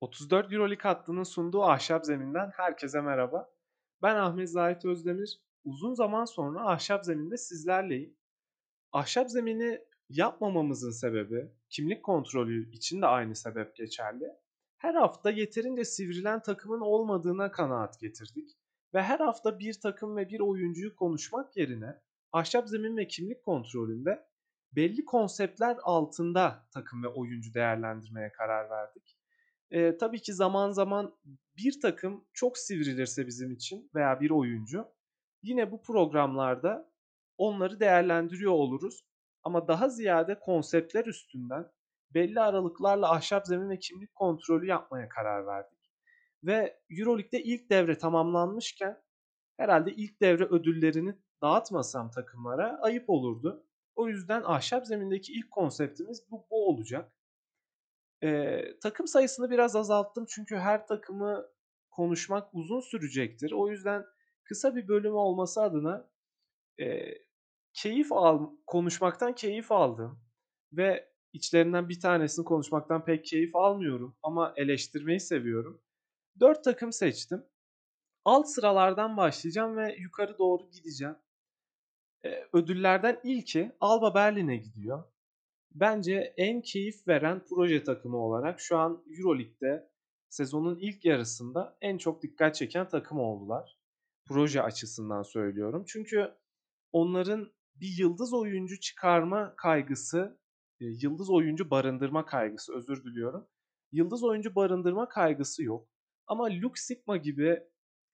34 Euroleague hattının sunduğu Ahşap Zemin'den herkese merhaba. Ben Ahmet Zahit Özdemir. Uzun zaman sonra Ahşap Zemin'de sizlerleyim. Ahşap Zemin'i yapmamamızın sebebi, kimlik kontrolü için de aynı sebep geçerli. Her hafta yeterince sivrilen takımın olmadığına kanaat getirdik. Ve her hafta bir takım ve bir oyuncuyu konuşmak yerine Ahşap Zemin ve kimlik kontrolünde belli konseptler altında takım ve oyuncu değerlendirmeye karar verdik. E, tabii ki zaman zaman bir takım çok sivrilirse bizim için veya bir oyuncu yine bu programlarda onları değerlendiriyor oluruz. Ama daha ziyade konseptler üstünden belli aralıklarla ahşap zemin ve kimlik kontrolü yapmaya karar verdik. Ve Euroleague'de ilk devre tamamlanmışken herhalde ilk devre ödüllerini dağıtmasam takımlara ayıp olurdu. O yüzden ahşap zemindeki ilk konseptimiz bu, bu olacak. Ee, takım sayısını biraz azalttım çünkü her takımı konuşmak uzun sürecektir. O yüzden kısa bir bölüm olması adına e, keyif al konuşmaktan keyif aldım ve içlerinden bir tanesini konuşmaktan pek keyif almıyorum ama eleştirmeyi seviyorum. Dört takım seçtim. Alt sıralardan başlayacağım ve yukarı doğru gideceğim. Ee, ödüllerden ilki Alba Berlin'e gidiyor bence en keyif veren proje takımı olarak şu an Euroleague'de sezonun ilk yarısında en çok dikkat çeken takım oldular. Proje açısından söylüyorum. Çünkü onların bir yıldız oyuncu çıkarma kaygısı, e, yıldız oyuncu barındırma kaygısı özür diliyorum. Yıldız oyuncu barındırma kaygısı yok. Ama Luke Sigma gibi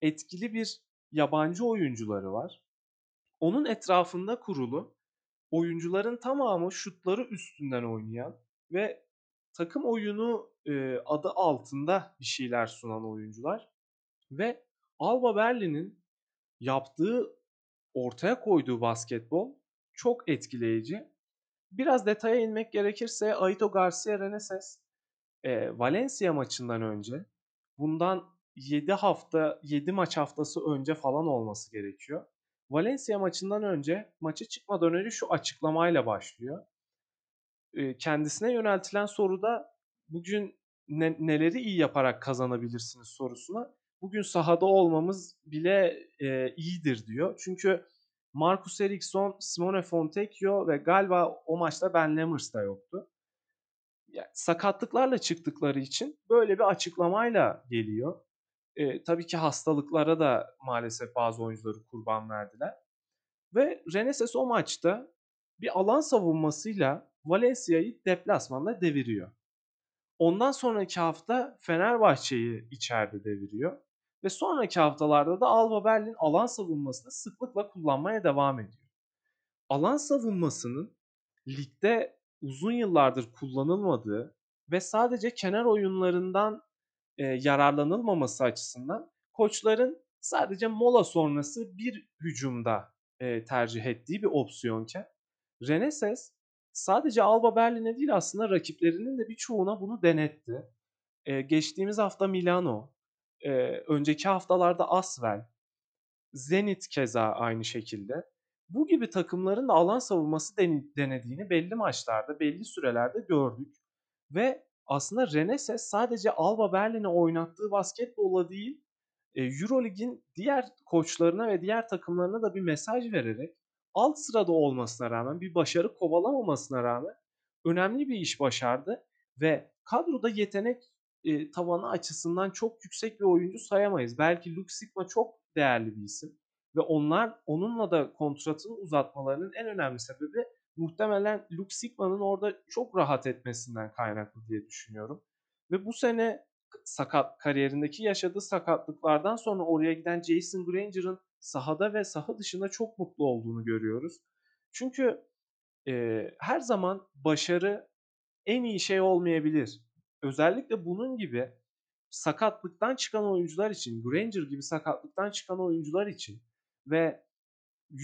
etkili bir yabancı oyuncuları var. Onun etrafında kurulu oyuncuların tamamı şutları üstünden oynayan ve takım oyunu e, adı altında bir şeyler sunan oyuncular ve Alba Berlin'in yaptığı ortaya koyduğu basketbol çok etkileyici. Biraz detaya inmek gerekirse Aito Garcia Reneses e, Valencia maçından önce bundan 7 hafta 7 maç haftası önce falan olması gerekiyor. Valencia maçından önce maçı çıkmadan önce şu açıklamayla başlıyor. Kendisine yöneltilen soruda bugün ne, neleri iyi yaparak kazanabilirsiniz sorusuna bugün sahada olmamız bile e, iyidir diyor. Çünkü Marcus Eriksson, Simone Fontecchio ve galiba o maçta Ben Lammers da yoktu. Yani sakatlıklarla çıktıkları için böyle bir açıklamayla geliyor. E, tabii ki hastalıklara da maalesef bazı oyuncuları kurban verdiler. Ve Reneses o maçta bir alan savunmasıyla Valencia'yı deplasmanda deviriyor. Ondan sonraki hafta Fenerbahçe'yi içeride deviriyor. Ve sonraki haftalarda da Alba Berlin alan savunmasını sıklıkla kullanmaya devam ediyor. Alan savunmasının ligde uzun yıllardır kullanılmadığı ve sadece kenar oyunlarından e, yararlanılmaması açısından koçların sadece mola sonrası bir hücumda e, tercih ettiği bir opsiyonken Reneses sadece Alba Berlin'e değil aslında rakiplerinin de birçoğuna bunu denetti. E, geçtiğimiz hafta Milano, e, önceki haftalarda Asvel, Zenit keza aynı şekilde. Bu gibi takımların da alan savunması denediğini belli maçlarda, belli sürelerde gördük. Ve aslında Renese sadece Alba Berlin'e oynattığı basketbola değil, Eurolig'in diğer koçlarına ve diğer takımlarına da bir mesaj vererek alt sırada olmasına rağmen bir başarı kovalamamasına rağmen önemli bir iş başardı ve kadroda yetenek e, tavanı açısından çok yüksek bir oyuncu sayamayız. Belki Luke Sigma çok değerli bir isim ve onlar onunla da kontratını uzatmalarının en önemli sebebi muhtemelen Luke Sigma'nın orada çok rahat etmesinden kaynaklı diye düşünüyorum. Ve bu sene sakat kariyerindeki yaşadığı sakatlıklardan sonra oraya giden Jason Granger'ın sahada ve saha dışında çok mutlu olduğunu görüyoruz. Çünkü e, her zaman başarı en iyi şey olmayabilir. Özellikle bunun gibi sakatlıktan çıkan oyuncular için, Granger gibi sakatlıktan çıkan oyuncular için ve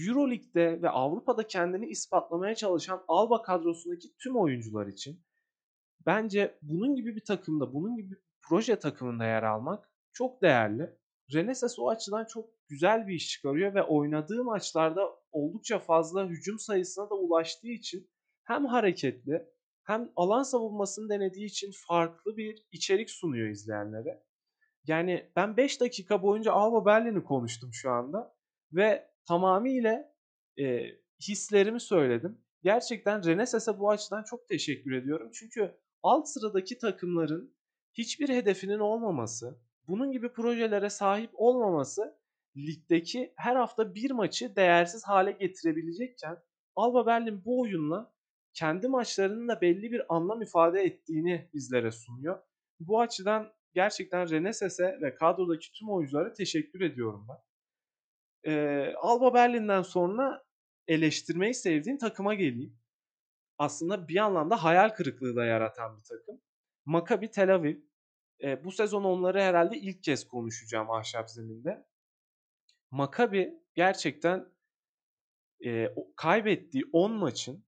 Euroleague'de ve Avrupa'da kendini ispatlamaya çalışan Alba kadrosundaki tüm oyuncular için bence bunun gibi bir takımda, bunun gibi bir proje takımında yer almak çok değerli. Reneses o açıdan çok güzel bir iş çıkarıyor ve oynadığı maçlarda oldukça fazla hücum sayısına da ulaştığı için hem hareketli hem alan savunmasını denediği için farklı bir içerik sunuyor izleyenlere. Yani ben 5 dakika boyunca Alba Berlin'i konuştum şu anda ve tamamıyla e, hislerimi söyledim. Gerçekten Reneses'e bu açıdan çok teşekkür ediyorum. Çünkü alt sıradaki takımların hiçbir hedefinin olmaması, bunun gibi projelere sahip olmaması ligdeki her hafta bir maçı değersiz hale getirebilecekken Alba Berlin bu oyunla kendi maçlarının da belli bir anlam ifade ettiğini bizlere sunuyor. Bu açıdan gerçekten Reneses'e ve kadrodaki tüm oyunculara teşekkür ediyorum ben. Ee, Alba Berlin'den sonra eleştirmeyi sevdiğim takıma geleyim. Aslında bir anlamda hayal kırıklığı da yaratan bir takım. Maccabi Tel Aviv. Ee, bu sezon onları herhalde ilk kez konuşacağım ahşap zeminde. Maccabi gerçekten e, kaybettiği 10 maçın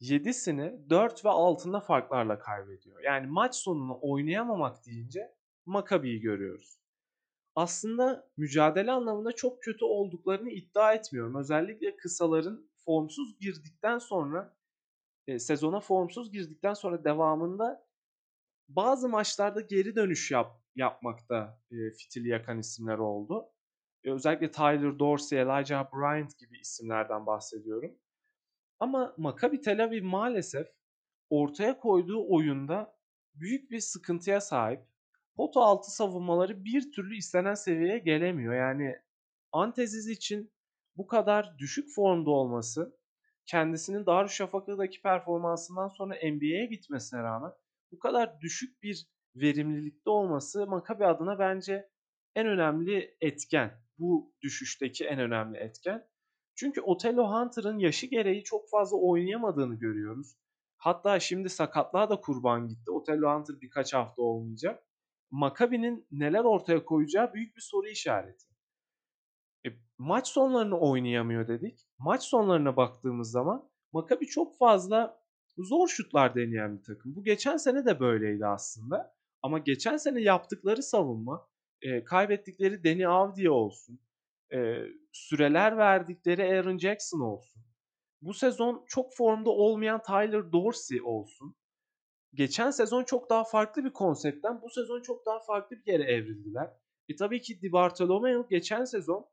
7'sini 4 ve altında farklarla kaybediyor. Yani maç sonunu oynayamamak deyince Maccabi'yi görüyoruz. Aslında mücadele anlamında çok kötü olduklarını iddia etmiyorum. Özellikle kısaların formsuz girdikten sonra e, sezona formsuz girdikten sonra devamında bazı maçlarda geri dönüş yap, yapmakta e, fitili yakan isimler oldu. E, özellikle Tyler Dorsey, Elijah Bryant gibi isimlerden bahsediyorum. Ama Maccabi Tel Aviv maalesef ortaya koyduğu oyunda büyük bir sıkıntıya sahip. Pot altı savunmaları bir türlü istenen seviyeye gelemiyor. Yani Anteziz için bu kadar düşük formda olması, kendisinin Darüşşafaka'daki performansından sonra NBA'ye gitmesine rağmen bu kadar düşük bir verimlilikte olması Maccabi adına bence en önemli etken. Bu düşüşteki en önemli etken. Çünkü Otello Hunter'ın yaşı gereği çok fazla oynayamadığını görüyoruz. Hatta şimdi sakatlığa da kurban gitti. Otello Hunter birkaç hafta olmayacak. Maccabi'nin neler ortaya koyacağı büyük bir soru işareti. E, maç sonlarını oynayamıyor dedik. Maç sonlarına baktığımız zaman Maccabi çok fazla zor şutlar deneyen bir takım. Bu geçen sene de böyleydi aslında. Ama geçen sene yaptıkları savunma, e, kaybettikleri Deni Avdiye olsun, e, süreler verdikleri Aaron Jackson olsun. Bu sezon çok formda olmayan Tyler Dorsey olsun. Geçen sezon çok daha farklı bir konseptten bu sezon çok daha farklı bir yere evrildiler. E tabii ki Di Bartolomeo geçen sezon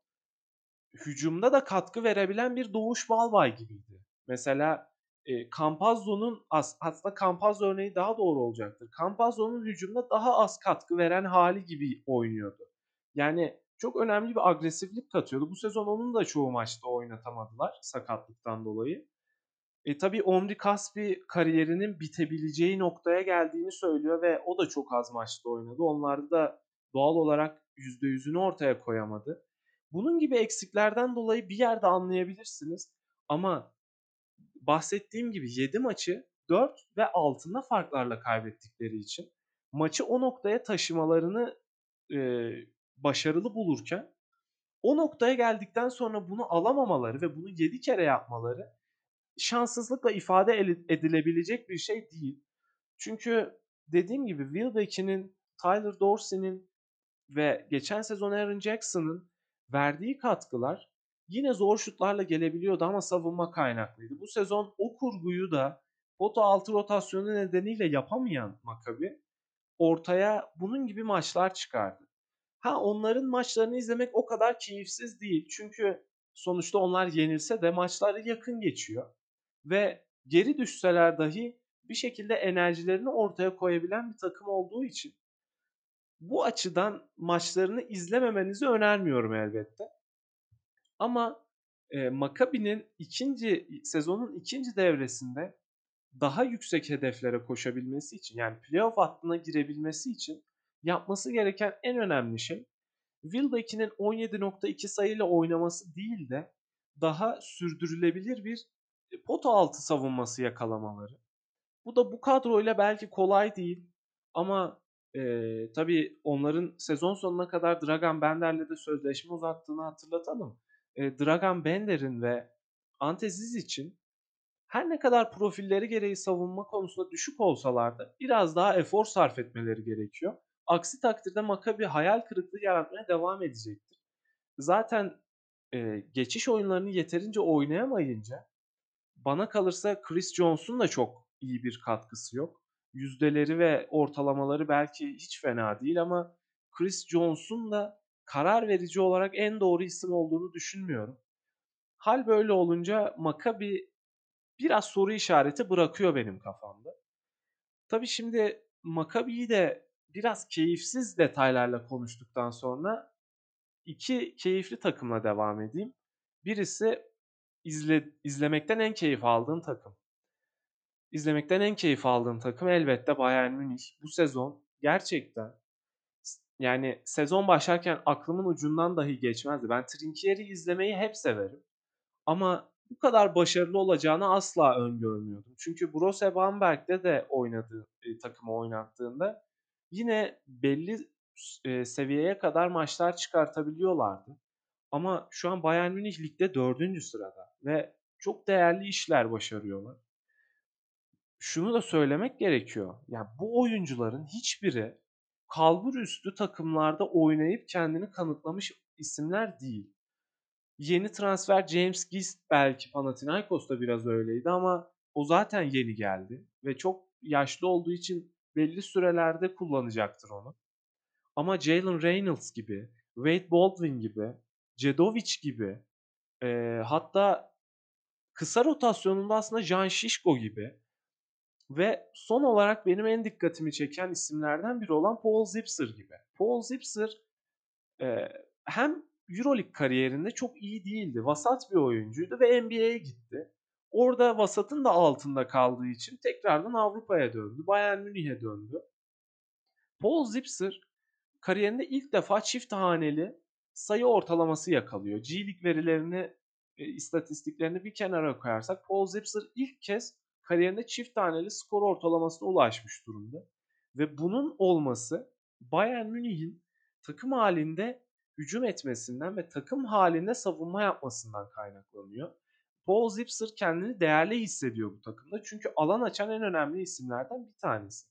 hücumda da katkı verebilen bir Doğuş Balbay gibiydi. Mesela e, Campazzo'nun aslında Campazzo örneği daha doğru olacaktır. Campazzo'nun hücumda daha az katkı veren hali gibi oynuyordu. Yani çok önemli bir agresiflik katıyordu. Bu sezon onun da çoğu maçta oynatamadılar sakatlıktan dolayı. E tabi Omri Kaspi kariyerinin bitebileceği noktaya geldiğini söylüyor ve o da çok az maçta oynadı. Onlarda da doğal olarak %100'ünü ortaya koyamadı. Bunun gibi eksiklerden dolayı bir yerde anlayabilirsiniz. Ama bahsettiğim gibi 7 maçı 4 ve altında farklarla kaybettikleri için maçı o noktaya taşımalarını e, başarılı bulurken o noktaya geldikten sonra bunu alamamaları ve bunu 7 kere yapmaları şanssızlıkla ifade edilebilecek bir şey değil. Çünkü dediğim gibi Will Tyler Dorsey'nin ve geçen sezon Aaron Jackson'ın verdiği katkılar yine zor şutlarla gelebiliyordu ama savunma kaynaklıydı. Bu sezon o kurguyu da pota altı rotasyonu nedeniyle yapamayan Maccabi ortaya bunun gibi maçlar çıkardı. Ha onların maçlarını izlemek o kadar keyifsiz değil. Çünkü sonuçta onlar yenilse de maçları yakın geçiyor. Ve geri düşseler dahi bir şekilde enerjilerini ortaya koyabilen bir takım olduğu için bu açıdan maçlarını izlememenizi önermiyorum elbette. Ama e, Maccabi'nin ikinci sezonun ikinci devresinde daha yüksek hedeflere koşabilmesi için yani playoff hattına girebilmesi için yapması gereken en önemli şey Wilbeck'in 17.2 sayıyla oynaması değil de daha sürdürülebilir bir e, pot altı savunması yakalamaları. Bu da bu kadroyla belki kolay değil ama e, tabii onların sezon sonuna kadar Dragan Bender'le de sözleşme uzattığını hatırlatalım. E, Dragan Bender'in ve Ante için her ne kadar profilleri gereği savunma konusunda düşük olsalar da biraz daha efor sarf etmeleri gerekiyor. Aksi takdirde Maccabi hayal kırıklığı yaratmaya devam edecektir. Zaten e, geçiş oyunlarını yeterince oynayamayınca bana kalırsa Chris Jones'un da çok iyi bir katkısı yok. Yüzdeleri ve ortalamaları belki hiç fena değil ama Chris Jones'un da karar verici olarak en doğru isim olduğunu düşünmüyorum. Hal böyle olunca Maccabi biraz soru işareti bırakıyor benim kafamda. Tabii şimdi Maccabi'yi de biraz keyifsiz detaylarla konuştuktan sonra iki keyifli takımla devam edeyim. Birisi izle, izlemekten en keyif aldığım takım. İzlemekten en keyif aldığım takım elbette Bayern Münih. Bu sezon gerçekten yani sezon başlarken aklımın ucundan dahi geçmezdi. Ben Trinkieri izlemeyi hep severim. Ama bu kadar başarılı olacağını asla öngörmüyordum. Çünkü Borussia Bamberg'de de oynadığı e, takımı oynattığında yine belli e, seviyeye kadar maçlar çıkartabiliyorlardı. Ama şu an Bayern Münih ligde dördüncü sırada ve çok değerli işler başarıyorlar. Şunu da söylemek gerekiyor. Yani bu oyuncuların hiçbiri kalbur üstü takımlarda oynayıp kendini kanıtlamış isimler değil. Yeni transfer James Gist belki Panathinaikos'ta biraz öyleydi ama o zaten yeni geldi ve çok yaşlı olduğu için belli sürelerde kullanacaktır onu. Ama Jalen Reynolds gibi, Wade Baldwin gibi, Cedovic gibi e, hatta kısa rotasyonunda aslında Jan Şişko gibi ve son olarak benim en dikkatimi çeken isimlerden biri olan Paul Zipser gibi. Paul Zipser e, hem Euroleague kariyerinde çok iyi değildi. Vasat bir oyuncuydu ve NBA'ye gitti. Orada vasatın da altında kaldığı için tekrardan Avrupa'ya döndü. Bayern Münih'e döndü. Paul Zipser kariyerinde ilk defa çift haneli sayı ortalaması yakalıyor. G League verilerini, e, istatistiklerini bir kenara koyarsak Paul Zipser ilk kez kariyerinde çift taneli skor ortalamasına ulaşmış durumda. Ve bunun olması Bayern Münih'in takım halinde hücum etmesinden ve takım halinde savunma yapmasından kaynaklanıyor. Paul Zipser kendini değerli hissediyor bu takımda. Çünkü alan açan en önemli isimlerden bir tanesi.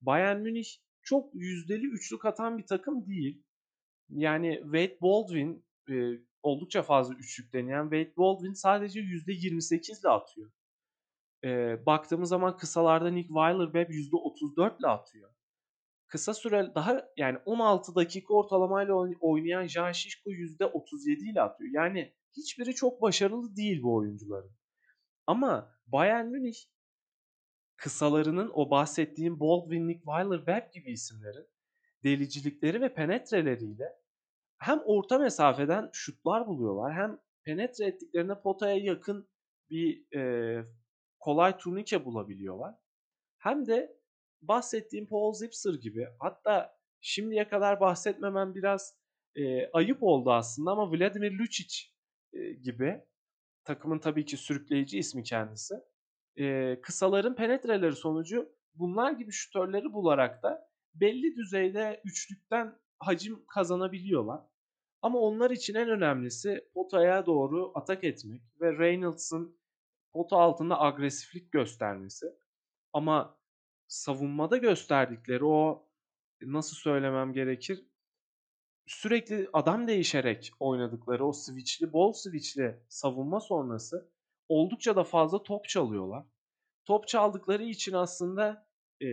Bayern Münih çok yüzdeli üçlük atan bir takım değil. Yani Wade Baldwin e, oldukça fazla üçlük deneyen Wade Baldwin sadece %28 ile atıyor. E, baktığımız zaman kısalarda Nick Weiler-Webb %34 ile atıyor. Kısa süre daha yani 16 dakika ortalamayla oynayan Jan Şişko %37 ile atıyor. Yani hiçbiri çok başarılı değil bu oyuncuların. Ama Bayern Münih kısalarının o bahsettiğim Baldwin, Nick Weiler, Webb gibi isimlerin delicilikleri ve penetreleriyle hem orta mesafeden şutlar buluyorlar hem penetre ettiklerinde potaya yakın bir e, kolay turnike bulabiliyorlar. Hem de bahsettiğim Paul Zipser gibi hatta şimdiye kadar bahsetmemem biraz e, ayıp oldu aslında ama Vladimir Lucic e, gibi takımın tabii ki sürükleyici ismi kendisi. E, kısaların penetreleri sonucu bunlar gibi şütörleri bularak da belli düzeyde üçlükten hacim kazanabiliyorlar. Ama onlar için en önemlisi potaya doğru atak etmek ve Reynolds'ın pota altında agresiflik göstermesi. Ama savunmada gösterdikleri o nasıl söylemem gerekir? Sürekli adam değişerek oynadıkları o switchli, bol switchli savunma sonrası oldukça da fazla top çalıyorlar. Top çaldıkları için aslında e,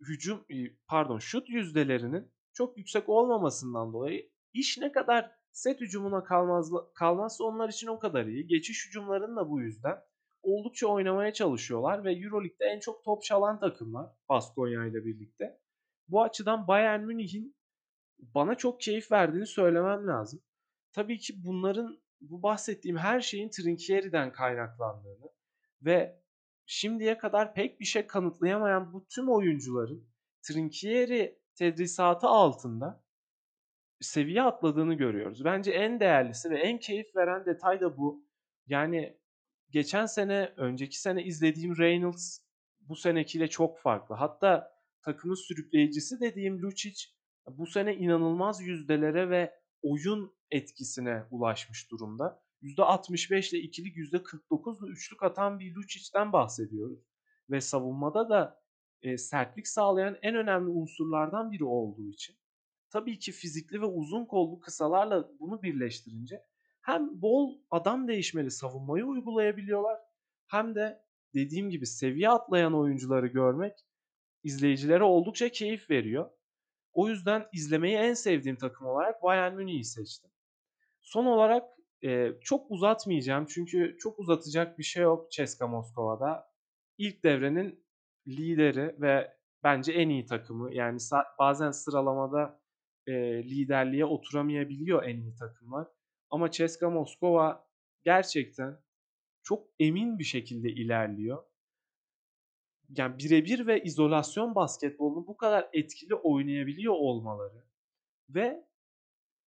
hücum pardon şut yüzdelerinin çok yüksek olmamasından dolayı iş ne kadar set hücumuna kalmaz, kalmazsa onlar için o kadar iyi. Geçiş hücumlarının da bu yüzden oldukça oynamaya çalışıyorlar ve Euroleague'de en çok top çalan takımlar Baskonya ile birlikte. Bu açıdan Bayern Münih'in bana çok keyif verdiğini söylemem lazım. Tabii ki bunların bu bahsettiğim her şeyin Trinkieri'den kaynaklandığını ve şimdiye kadar pek bir şey kanıtlayamayan bu tüm oyuncuların Trinkieri tedrisatı altında seviye atladığını görüyoruz. Bence en değerlisi ve en keyif veren detay da bu. Yani geçen sene, önceki sene izlediğim Reynolds bu senekiyle çok farklı. Hatta takımın sürükleyicisi dediğim Lucic bu sene inanılmaz yüzdelere ve oyun etkisine ulaşmış durumda. %65 ile ikilik, %49 ile üçlük atan bir Lucic'ten bahsediyoruz. Ve savunmada da e, sertlik sağlayan en önemli unsurlardan biri olduğu için tabii ki fizikli ve uzun kollu kısalarla bunu birleştirince hem bol adam değişmeli savunmayı uygulayabiliyorlar hem de dediğim gibi seviye atlayan oyuncuları görmek izleyicilere oldukça keyif veriyor. O yüzden izlemeyi en sevdiğim takım olarak Bayern Münih'i seçtim. Son olarak e, çok uzatmayacağım çünkü çok uzatacak bir şey yok CSKA Moskova'da. İlk devrenin lideri ve bence en iyi takımı. Yani bazen sıralamada e, liderliğe oturamayabiliyor en iyi takımlar. Ama CSKA Moskova gerçekten çok emin bir şekilde ilerliyor. Yani birebir ve izolasyon basketbolunu bu kadar etkili oynayabiliyor olmaları ve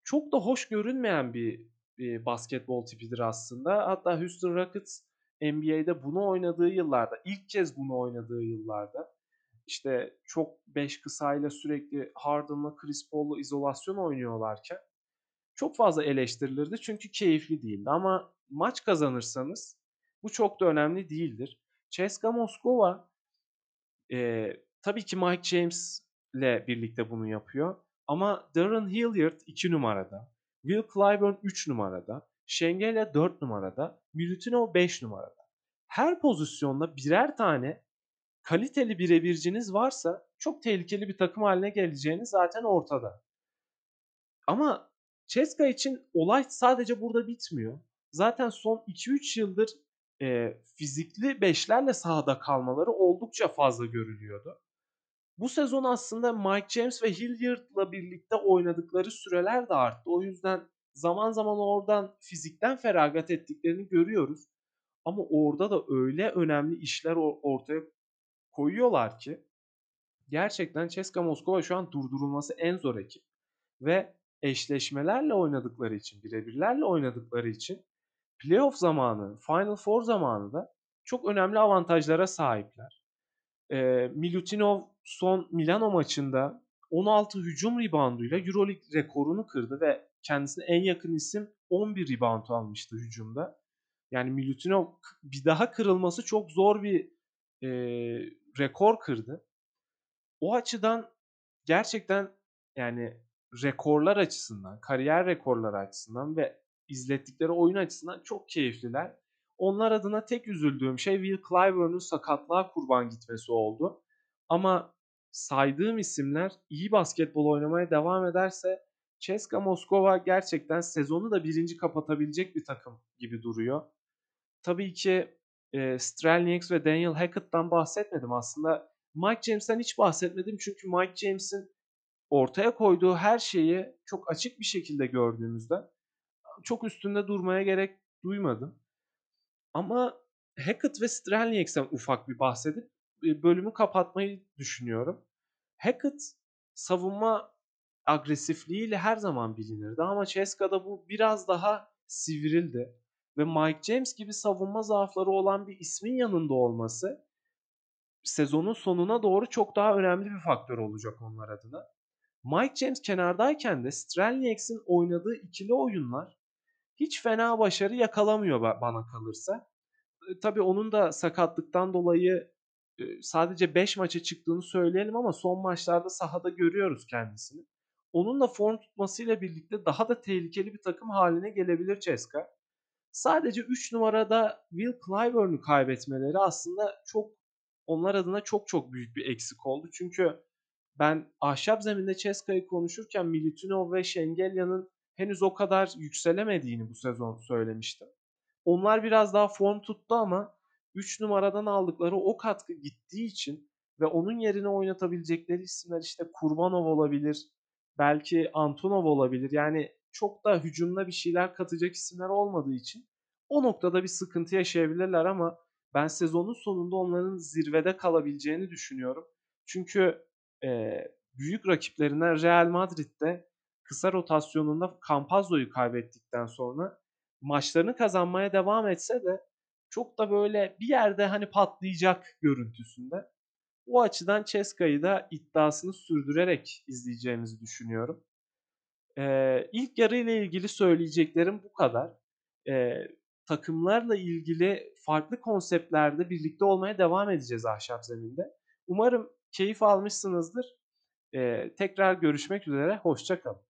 çok da hoş görünmeyen bir, bir basketbol tipidir aslında. Hatta Houston Rockets NBA'de bunu oynadığı yıllarda, ilk kez bunu oynadığı yıllarda işte çok beş kısayla sürekli Harden'la Chris Paul'la izolasyon oynuyorlarken çok fazla eleştirilirdi çünkü keyifli değildi. Ama maç kazanırsanız bu çok da önemli değildir. CSKA Moskova e, tabii ki Mike James ile birlikte bunu yapıyor. Ama Darren Hilliard 2 numarada, Will Clyburn 3 numarada, Şengele 4 numarada, Milutinov 5 numarada. Her pozisyonda birer tane kaliteli birebirciniz varsa çok tehlikeli bir takım haline geleceğiniz zaten ortada. Ama Ceska için olay sadece burada bitmiyor. Zaten son 2-3 yıldır e, fizikli beşlerle sahada kalmaları oldukça fazla görülüyordu. Bu sezon aslında Mike James ve Hilliard'la birlikte oynadıkları süreler de arttı. O yüzden zaman zaman oradan fizikten feragat ettiklerini görüyoruz. Ama orada da öyle önemli işler ortaya koyuyorlar ki gerçekten Ceska Moskova şu an durdurulması en zor ekip. Ve eşleşmelerle oynadıkları için, birebirlerle oynadıkları için playoff zamanı, Final Four zamanı da çok önemli avantajlara sahipler. E, Milutinov son Milano maçında 16 hücum rebounduyla Euroleague rekorunu kırdı ve kendisine en yakın isim 11 rebound almıştı hücumda. Yani Milutinov bir daha kırılması çok zor bir e, rekor kırdı. O açıdan gerçekten yani rekorlar açısından, kariyer rekorları açısından ve izlettikleri oyun açısından çok keyifliler. Onlar adına tek üzüldüğüm şey Will Clyburn'un sakatlığa kurban gitmesi oldu. Ama saydığım isimler iyi basketbol oynamaya devam ederse Ceska Moskova gerçekten sezonu da birinci kapatabilecek bir takım gibi duruyor. Tabii ki e, Strelnieks ve Daniel Hackett'tan bahsetmedim aslında. Mike James'ten hiç bahsetmedim çünkü Mike James'in ortaya koyduğu her şeyi çok açık bir şekilde gördüğümüzde çok üstünde durmaya gerek duymadım. Ama Hackett ve Strelnieks'ten ufak bir bahsedip bölümü kapatmayı düşünüyorum. Hackett savunma agresifliğiyle her zaman bilinirdi ama Ceska'da bu biraz daha sivrildi ve Mike James gibi savunma zaafları olan bir ismin yanında olması sezonun sonuna doğru çok daha önemli bir faktör olacak onlar adına. Mike James kenardayken de Strelniaks'in oynadığı ikili oyunlar hiç fena başarı yakalamıyor bana kalırsa. E, tabii onun da sakatlıktan dolayı e, sadece 5 maça çıktığını söyleyelim ama son maçlarda sahada görüyoruz kendisini. Onun da form tutmasıyla birlikte daha da tehlikeli bir takım haline gelebilir Ceska. Sadece 3 numarada Will Clyburn'u kaybetmeleri aslında çok onlar adına çok çok büyük bir eksik oldu. Çünkü ben ahşap zeminde Ceska'yı konuşurken Militinov ve Şengelya'nın henüz o kadar yükselemediğini bu sezon söylemiştim. Onlar biraz daha form tuttu ama 3 numaradan aldıkları o katkı gittiği için ve onun yerine oynatabilecekleri isimler işte Kurbanov olabilir, belki Antonov olabilir. Yani çok da hücumda bir şeyler katacak isimler olmadığı için o noktada bir sıkıntı yaşayabilirler ama ben sezonun sonunda onların zirvede kalabileceğini düşünüyorum. Çünkü e, büyük rakiplerinden Real Madrid'de kısa rotasyonunda Campazzo'yu kaybettikten sonra maçlarını kazanmaya devam etse de çok da böyle bir yerde hani patlayacak görüntüsünde. O açıdan Ceska'yı da iddiasını sürdürerek izleyeceğimizi düşünüyorum. Ee, ilk yarı ile ilgili söyleyeceklerim bu kadar. Ee, takımlarla ilgili farklı konseptlerde birlikte olmaya devam edeceğiz ahşap zeminde. Umarım keyif almışsınızdır. Ee, tekrar görüşmek üzere. Hoşçakalın.